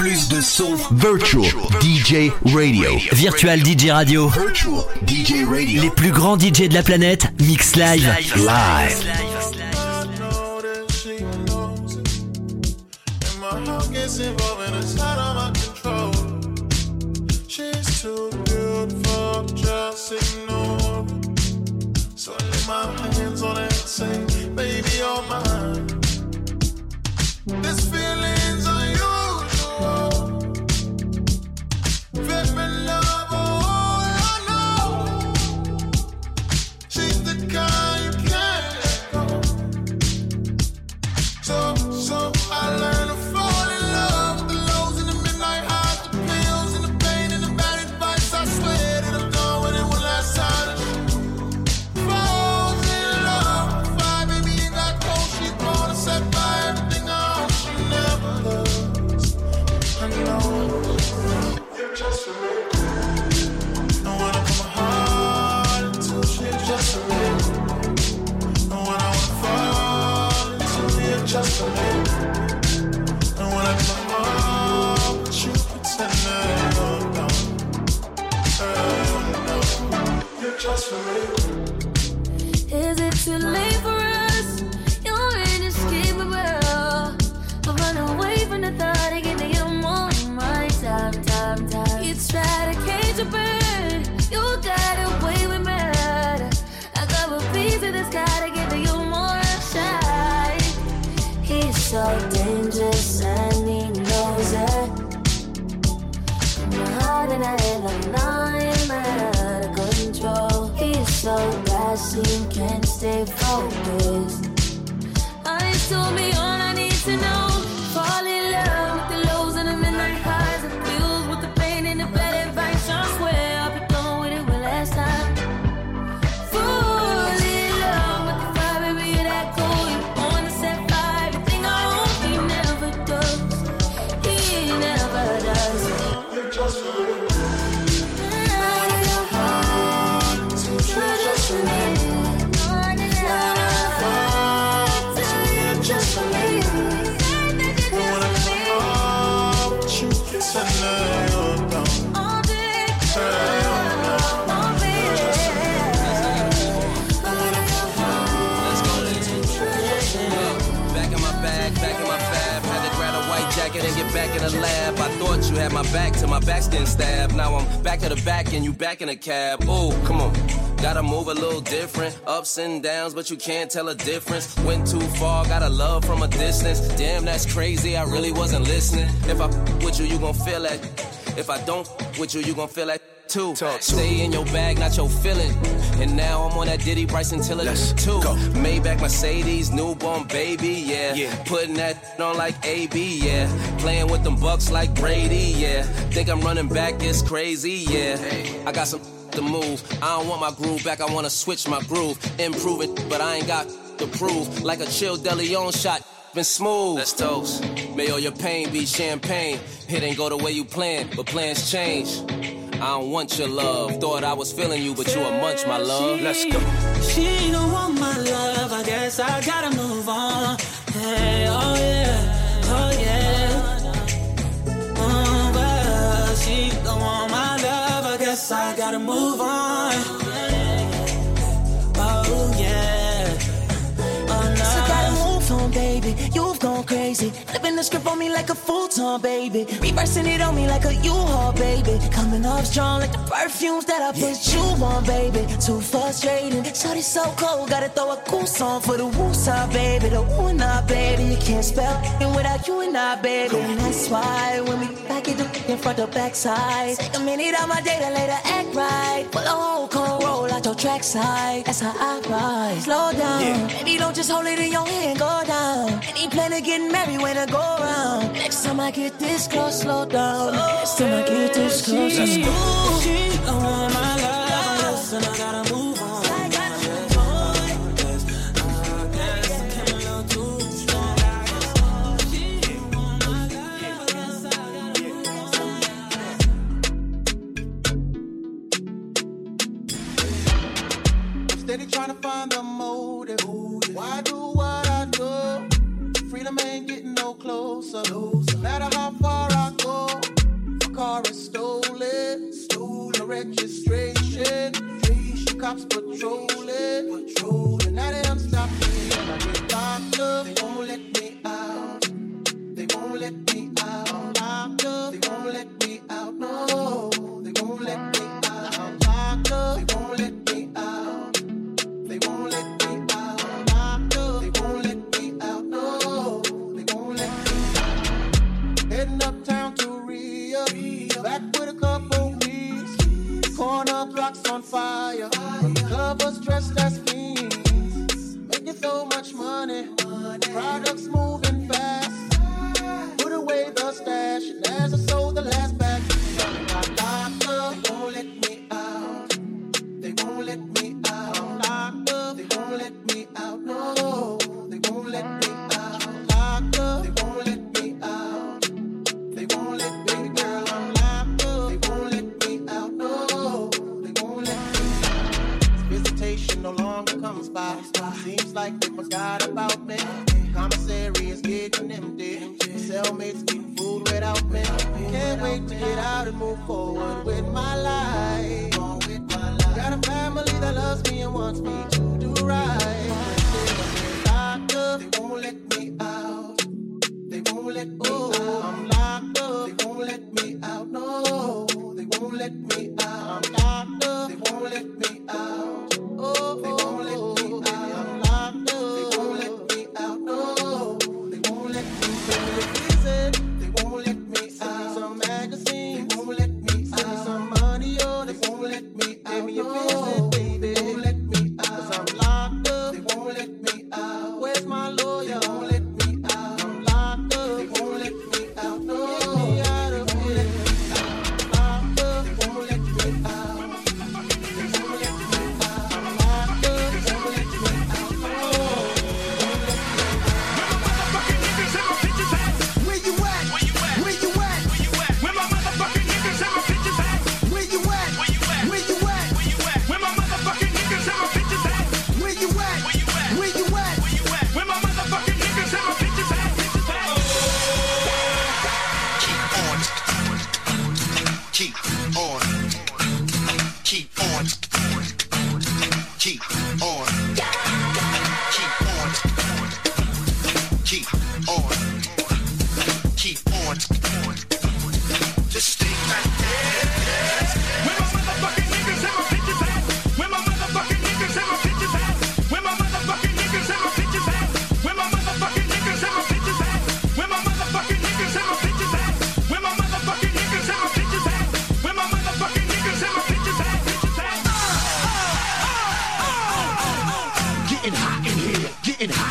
Plus de son. Virtual DJ Radio. Virtual DJ Radio. Virtual DJ Radio. Les plus grands DJ de la planète mix live. Live. She's too beautiful, just ignore. So I lay my hands on it and say, baby, you're mine. This feeling's lab. I thought you had my back till my back's getting stabbed. Now I'm back to the back and you back in the cab. Ooh, come on. Gotta move a little different. Ups and downs, but you can't tell a difference. Went too far, got a love from a distance. Damn, that's crazy. I really wasn't listening. If I with you, you gon' feel that. If I don't with you, you gon' feel that too. Stay in your bag, not your feeling. And now I'm on that Diddy Bryson Tiller Let's too. go. Maybach Mercedes, newborn baby, yeah. Yeah. Putting that on like AB, yeah. Playing with them bucks like Brady, yeah. Think I'm running back, it's crazy, yeah. Hey. I got some to move. I don't want my groove back, I wanna switch my groove. Improve it, but I ain't got to prove. Like a chill Deleon shot. Been smooth. Let's toast. May all your pain be champagne. It ain't go the way you planned, but plans change. I don't want your love. Thought I was feeling you, but you a munch, my love. Let's go. She don't want my love, I guess I gotta move on. Hey, oh yeah, oh yeah. Oh, but she don't want my love, I guess I gotta move on. Flipping the script on me like a full-time baby. Reversing it on me like a U-Haul, baby. Coming off strong like the perfumes that I put you on, baby. Too frustrating. Shorty so cold, gotta throw a cool song for the woo side, baby. The woo and I, baby. You can't spell it without you and I, baby. And that's why when we back it up in front of backside, take a minute out my day to later act right. Pull a whole con roll out your trackside. That's how I ride. Slow down, baby. Don't just hold it in your hand, go down. Any plan of getting married when I go around. Next time I get this close, slow down. Next time I get this close, go. She don't want my love, and I gotta Steady trying to find the motive. Why do what I do? Freedom ain't getting no closer. No matter how far I Seems like they forgot about me. Commissary is getting empty. Cellmates getting food without me. Can't wait to get out and move forward with my life. Got a family that loves me and wants me to do right.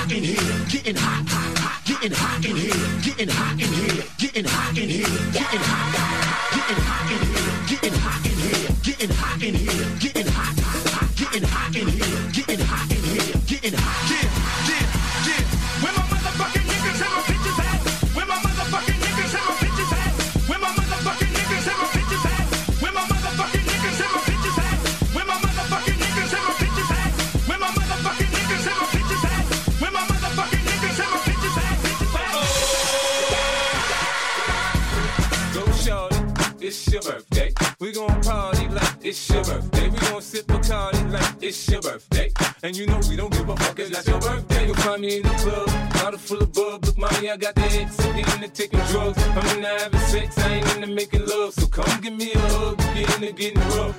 Hot in here, getting hot, hot, hot, getting hot in here, getting hot in here, getting hot in here, getting hot, hot, getting hot in here, getting hot in here, getting hot in here, getting hot, hot, getting hot in here, getting hot in here, getting hot. It's your birthday. We gon' sip Bacardi like it's your birthday. And you know we don't give a fuck, it's not your birthday. You'll find me in the club, bottle full of bub. Look, mommy, I got the X, I'm into taking drugs. I'm into having sex, I ain't into making love. So come give me a hug, get into getting rough.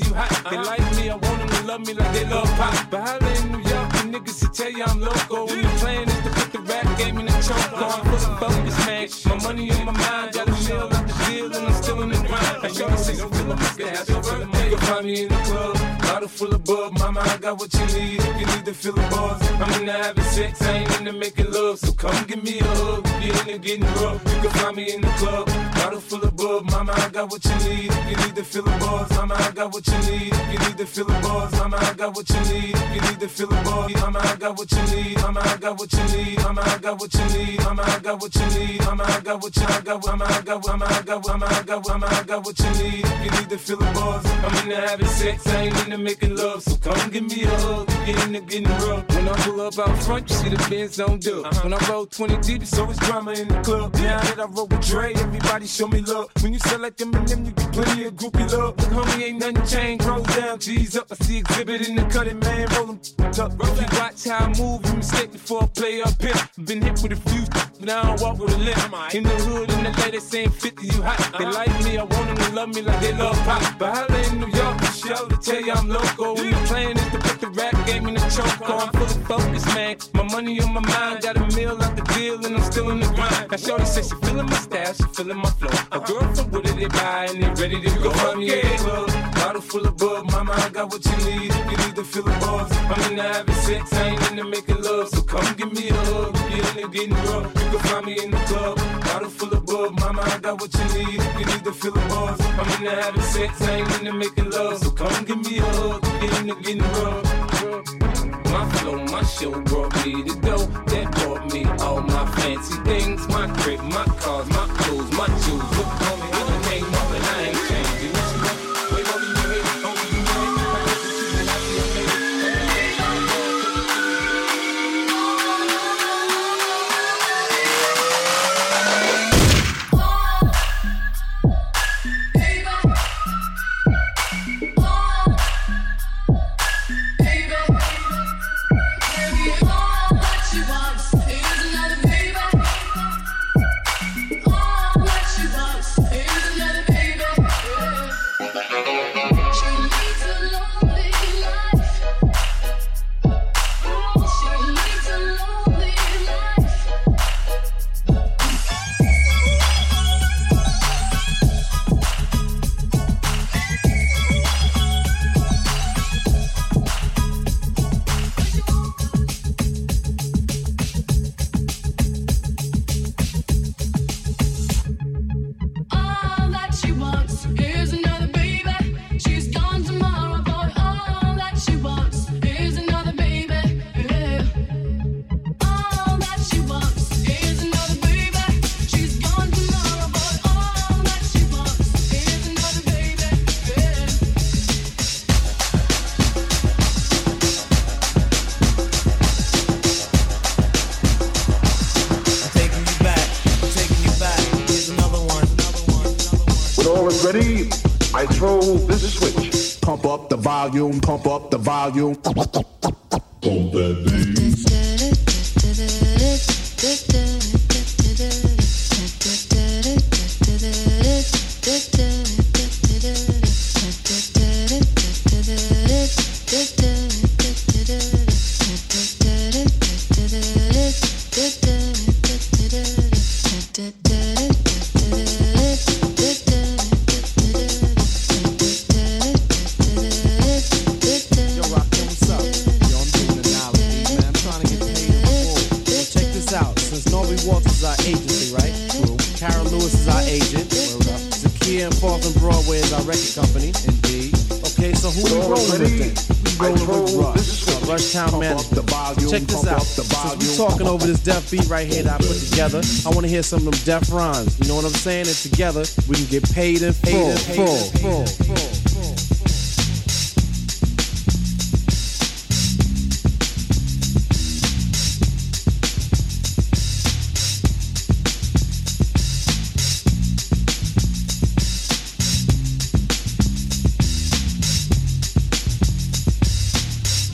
you hot. They uh-huh. like me, I want them to love me like they love pop. But holla in New York, the niggas to tell you I'm loco. And the plan is to put the rap game in the choke on. For the focus, man. My money on my mind, got a meal out the deal, and I'm still in the grind. And shorty say, don't feel like it's your birthday. You can find me in the club, bottle full of bub. Mama, I got what you need if you need to feel the buzz. I'm into having sex, I ain't into making love. So come give me a hug, get into getting rough. You can find me in the club, Bottle full of bub, mama, I got what you need. If you need to fill the bars, mama, I got what you need. If you need to fill the bars, mama, I got what you need. If you need to fill the bars, mama, I got what you need. Mama, I got what you need. Mama, I got what you need. Mama, I got what you need. Mama, I got what you I got. Mama, I got. Mama, I got. Mama, I got. Mama, I got what you need. If you need to fill the bars, I'm into having sex. I ain't into making love. So come give me a hug. Get into getting rough. When I pull up out front, you see the Benz on dub. When I roll 20 deep, it's always drama in the club. Now that I roll with Dre, everybody show me love. When you sell like Eminem, you get plenty of groupie love. Look, homie, ain't nothing changed. Roll down, G's up. I see exhibit in the cutting, man. Roll them up. If you watch how I move, you mistake before I play up here. Been hit with a few, but now I don't walk with a limp. In the hood, in the lady saying 50, you hot. They like me, I want them to love me like they love pop. But holla in New York, show to tell you I'm local. When the plan is to put the rap game in the choke. Oh, I'm fully focused, man. My money on my mind, got a meal out the deal, and I'm still in the grind. Now, Shorty says she feeling my style, she feeling my flow. A girl from Wooded, they buy, and they ready to go. Find me in the club, bottle full of bub. Mama, I got what you need. If you need to fill the bars, I'm into having sex, I ain't into making love. So come give me a hug, get into getting rough. You can find me in the club, bottle full of bub. Mama, I got what you need. If you need to fill the bars, I'm into having sex, I ain't into making love. So come give me a hug, get into getting rough. My flow, my show brought me the dough that brought me all my fancy things. My crib, my cars, my clothes, my shoes. Look on me, switch. Pump up the volume, pump up the volume. Beat right here that I put together, I want to hear some of them deaf rhymes. You know what I'm saying? And together we can get paid in full. full, full, full.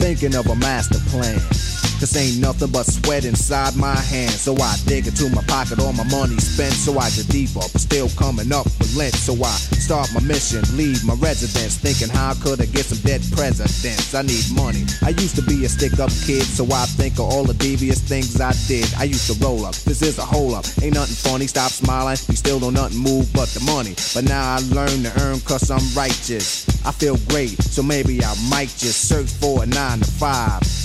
thinking of a master plan. Cause ain't nothing but sweat inside my hands. So I dig into my pocket, all my money spent. So I get deeper, but still coming up with lint. So I start my mission, leave my residence. Thinking how could I get some dead presidents? I need money. I used to be a stick up kid, so I think of all the devious things I did. I used to roll up, this is a hole up. Ain't nothing funny, stop smiling. You still don't nothing move but the money. But now I learn to earn cause I'm righteous. I feel great, so maybe I might just search for a nine to five.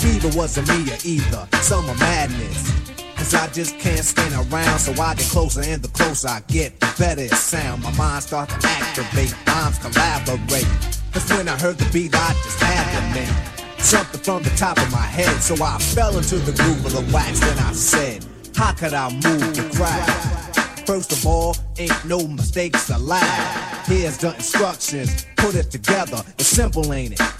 Fever wasn't me either, summer madness. Cause I just can't stand around, so I get closer, and the closer I get, the better it sound. My mind starts to activate, rhymes collaborate. Cause when I heard the beat, I just had to make something from the top of my head. So I fell into the groove of the wax, then I said, How could I move the crowd? First of all, ain't no mistakes allowed. Here's the instructions, put it together. It's simple, ain't it?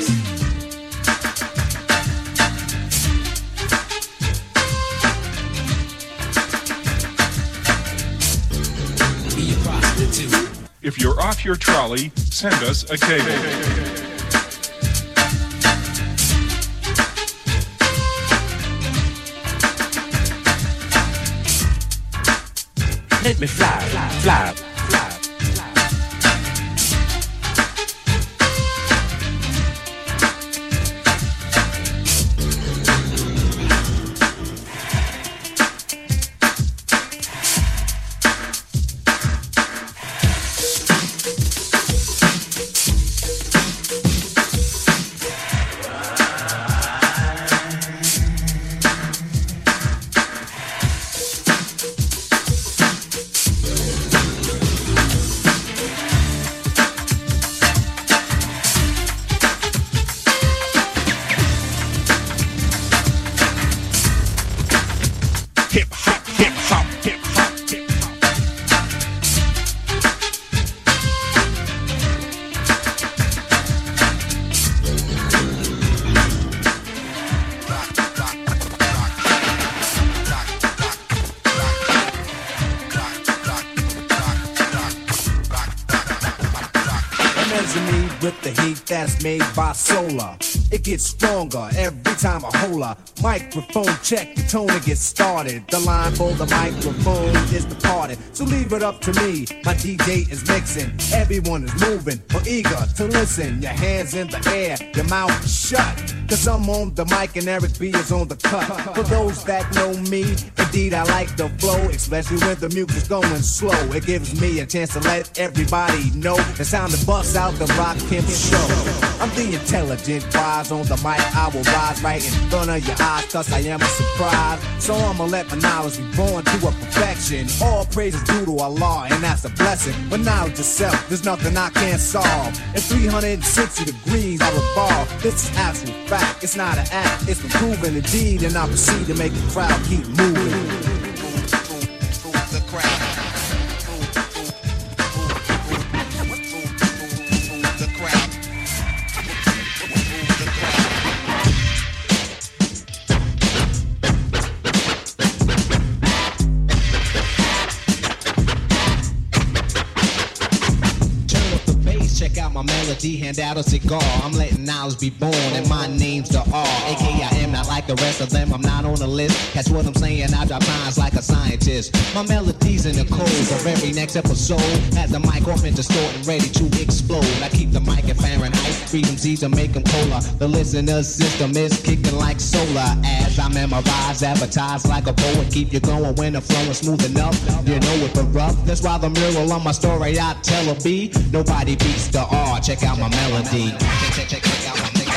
If you're off your trolley, send us a cable. Let me fly, fly. That's made by solar. It gets stronger every time I hold a microphone check. The tone to get started. The line for the microphone is departed. So leave it up to me. My DJ is mixing. Everyone is moving or eager to listen. Your hands in the air, your mouth shut. Cause I'm on the mic and Eric B is on the cut. For those that know me, indeed I like the flow, especially when the music's going slow. It gives me a chance to let everybody know it's time to bust out the Rock Pimp show. I'm the intelligent wise on the mic. I will rise right in front of your eyes, cause I am a surprise. So I'ma let my knowledge be born to a perfection. All praise is due to Allah, and that's a blessing. But knowledge itself, there's nothing I can't solve. In 360 degrees, I revolve. This is actual fact. It's not an act, it's been proven indeed, and I proceed to make the crowd keep moving. Melody, hand out a cigar. I'm letting knowledge be born, and my name's the R. AKA I am not like the rest of them, I'm not on the list. Catch what I'm saying, I drop lines like a scientist. My melodies in the code of every next episode. Has the mic off and distorted, ready to explode. I keep the mic at Fahrenheit, freedom Z to make them colder. The listener system is kicking like solar. As I memorize, advertise like a poet. Keep you going when the flow is smooth enough. You know it but rough. That's why the mural on my story I tell a B. Nobody beats the R. Check out my melody. Check, out check check out my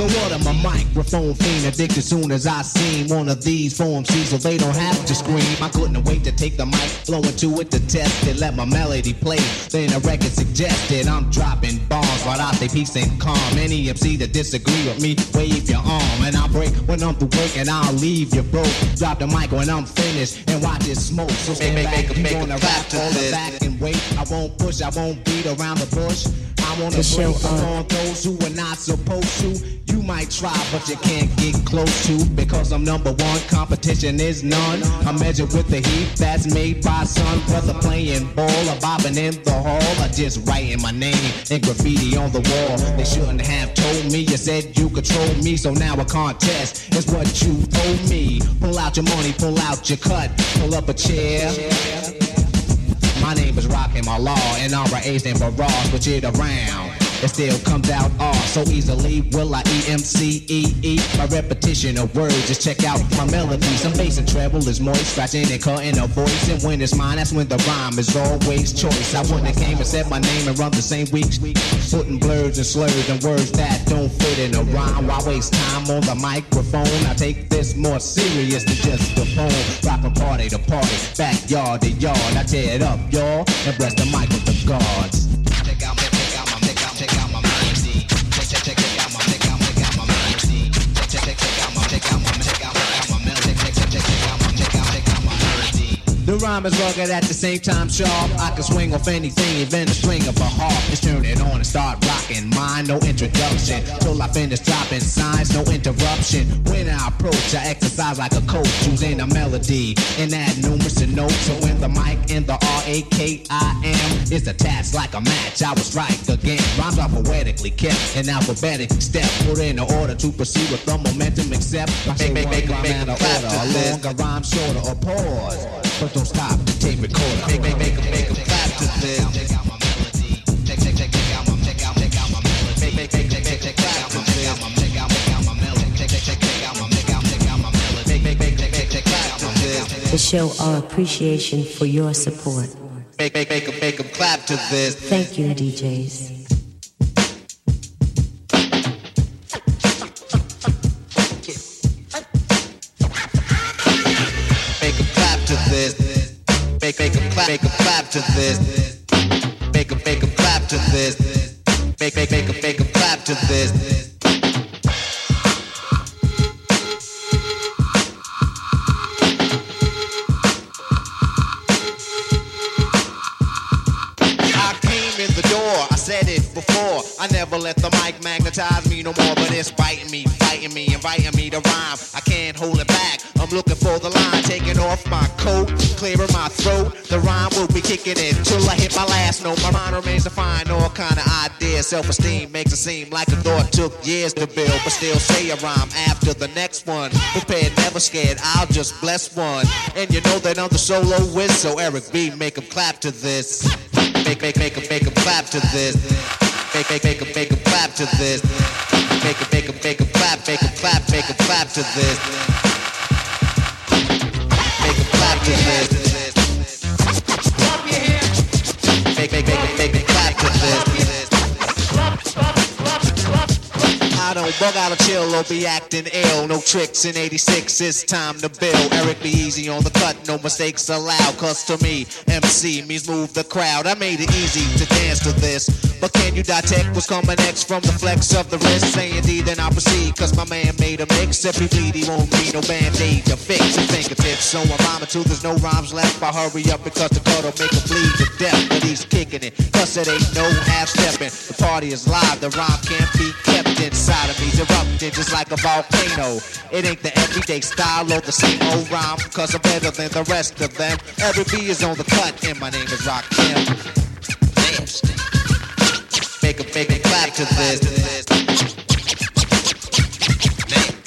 So what am a microphone fiend addicted soon as I seen one of these form C so they don't have to scream. I couldn't wait to take the mic, blow into it to test it, let my melody play. Then a record suggested I'm dropping bombs, but I stay peace and calm. Any MC that disagree with me, wave your arm and I'll break when I'm through work and I'll leave you broke. Drop the mic when I'm finished and watch it smoke. So stand Make- back, make- you make a wanna rap, to hold back and wait. I won't push, I won't beat around the bush. I wanna show break on. on those who are not supposed to. You might try, but you can't get close to because I'm number one. Competition is none. I measure with the heat that's made by sun. Whether playing ball or bobbing in the hall or just writing my name in graffiti on the wall. They shouldn't have told me. You said you control me, so now a contest is what you owe me. Pull out your money, pull out your cut, pull up a chair. My name is Rockin' My Law, and R.A. stand for Raw, switch it around. It still comes out R so easily. Will I E M C E E? My repetition of words, just check out my melody. Some bass and treble is moist, scratching and cutting a voice. And when it's mine, that's when the rhyme is always choice. I wouldn't came and said my name and run the same week. Putting blurs and slurs and words that don't fit in a rhyme. Why waste time on the microphone? I take this more serious than just the phone. Rock from party to party, backyard to yard. I tear it up, y'all, and bless the mic with the gods. The rhyme is rugged at the same time sharp. I can swing off anything, even a string of a harp. Just turn it on and start rocking. Mine, no introduction. Till I finish dropping signs, no interruption. When I approach, I exercise like a coach, choosing a melody and add numerous notes. So when the mic and the R A K I M is attached like a match, I will strike again. Rhymes are poetically kept in alphabetic step, put in order to proceed with the momentum. Except I say Make- one make- rhyme make out a clap order, to a this. longer rhyme shorter or pause. But don't stop tape recorder. Make, make, make, make a clap to this. The show our appreciation for your support. Make, make, make, make 'em clap to this. Thank you, DJs. Make before. I never let the mic magnetize me no more, but it's biting me, fighting me, inviting me to rhyme. I can't hold it back. I'm looking for the line, taking off my coat, clearing my throat. The rhyme will be kicking in till I hit my last note. My mind remains to find all kind of ideas. Self-esteem makes it seem like a thought took years to build, but still say a rhyme after the next one. Prepared, never scared. I'll just bless one, and you know that I'm the solo whiz. So Eric B, make 'em clap to this. Make make make 'em make 'em clap to this. Make make make 'em make 'em clap to this. Make 'em make 'em make 'em clap, make 'em clap, make 'em clap to this. Make 'em clap to this. Make make make bug out or chill or be acting ill. No tricks in 86, it's time to build. Eric B easy on the cut, no mistakes allowed. Cause to me, MC means move the crowd. I made it easy to dance to this. But can you detect what's coming next from the flex of the wrist? Say indeed, then I'll proceed. Cause my man made a mix. If he bleed, he won't need no band-aid to fix his fingertips. So I'm rhyming till there's no rhymes left. I hurry up because the cut'll make him bleed to death. But he's kicking it, cause it ain't no half-stepping. The party is live, the rhyme can't be kept inside of me's erupting just like a volcano. It ain't the everyday style or the same old rhyme, cause I'm better than the rest of them. Eric B is on the cut, and my name is Rakim. Nasty. Make a make a clap to this.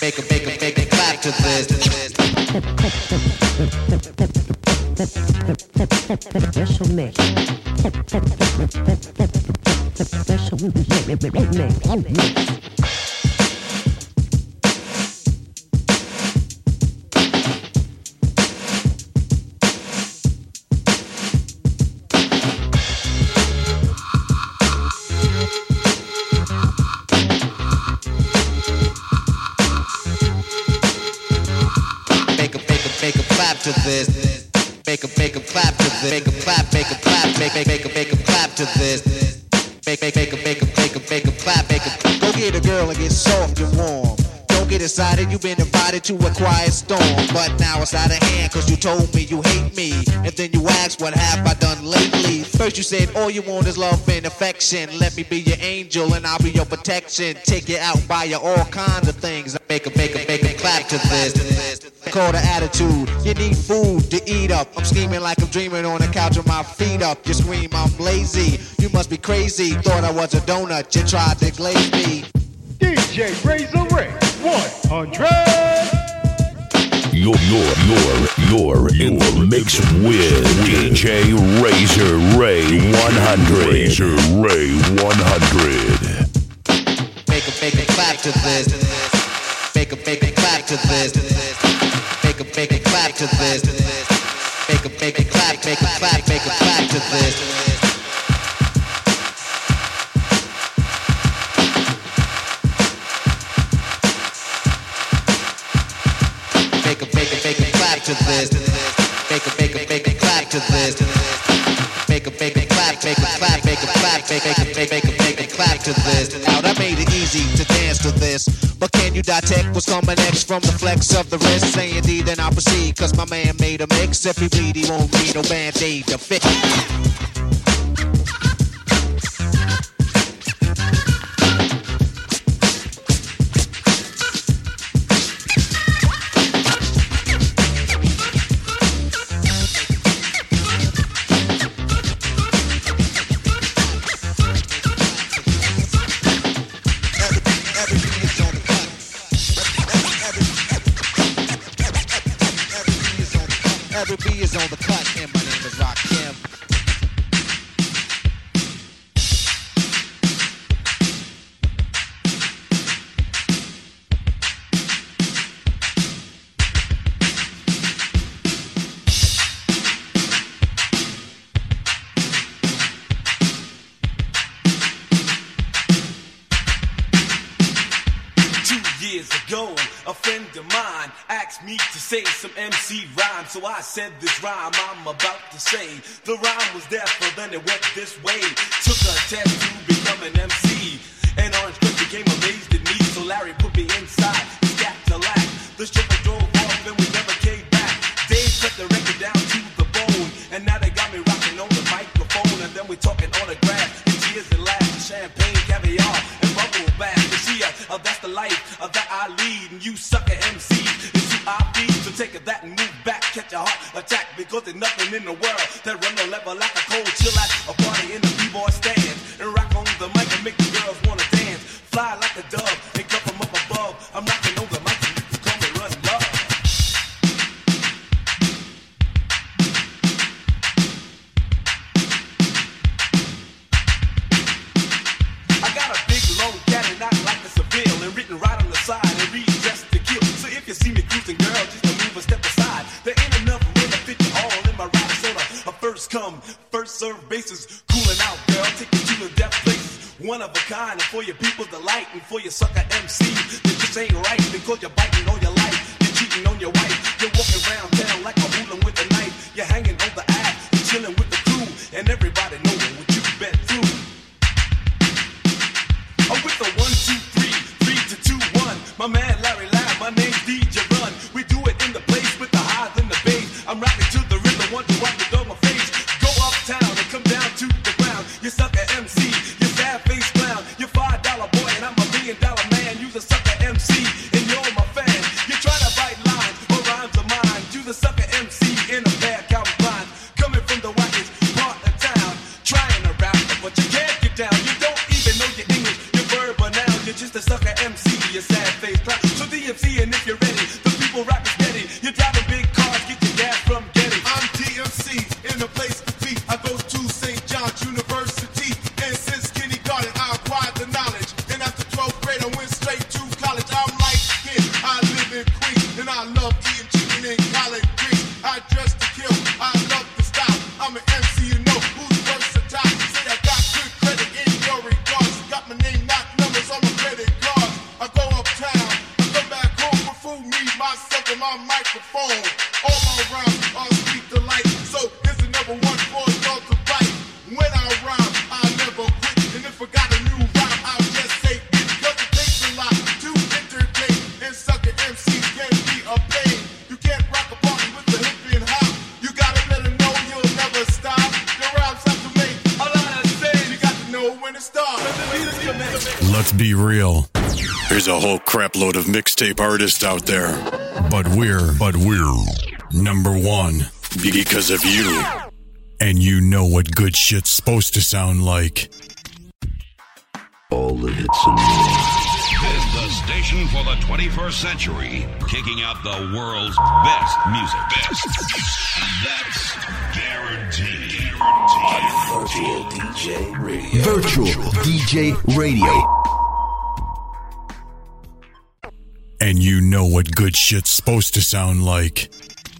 Make a make a make a clap to this. Special mix. Make a clap make a makeup, make a flap to this. You've been invited to a quiet storm. But now it's out of hand, cause you told me you hate me. And then you asked, what have I done lately? First you said, all you want is love and affection. Let me be your angel and I'll be your protection. Take you out, buy you all kinds of things. Make a make a make a clap to this. Call the attitude. You need food to eat up. I'm scheming like I'm dreaming on the couch with my feet up. You scream, I'm lazy. You must be crazy. Thought I was a donut. You tried to glaze me. DJ Razor Ray 100. You're, you're, you're, you're in the mix with DJ Razor Ray 100. Razor Ray 100. Make a make a clap to this. Make a make a clap to this. Make a make a clap to this. Make a make a clap, make a clap, make a clap to this. To this. Now that made it easy to dance to this. But can you detect what's coming next from the flex of the wrist? Say indeed, then I'll proceed. Cause my man made a mix. If he bleed, he won't need no band-aid to fix. Eric B is on the cut, So I said this rhyme I'm about to say. The rhyme was there, but that I lead, and you sucker MC. It's GIB, so take that and move back. Catch a heart attack because there's nothing in the world that run the level like a cold chill at a party in races. Cooling out, girl, Take you to the death places. One of a kind, and for your people to like, and for your sucker MC. This just ain't right, because your bike microphone. All. So here's the number one for y'all to. When I rhyme, I never quit. And if I got a new rhyme, I'll just say it. Cause it takes a lot to entertain. And can be a pain. You can't rock a party with the hip and hop. You gotta let know you'll never stop. Rhymes have to make a lot of sense. You got to know when to stop. Let's be real. There's a whole crapload of mixtape artists out there. But we're, but we're number one because of you. And you know what good shit's supposed to sound like. All of it's and. Is the station for the 21st century, kicking out the world's best music. Best. That's guaranteed. guaranteed. Virtual DJ Radio. Virtual, Virtual DJ Radio. and you know what good shit's supposed to sound like.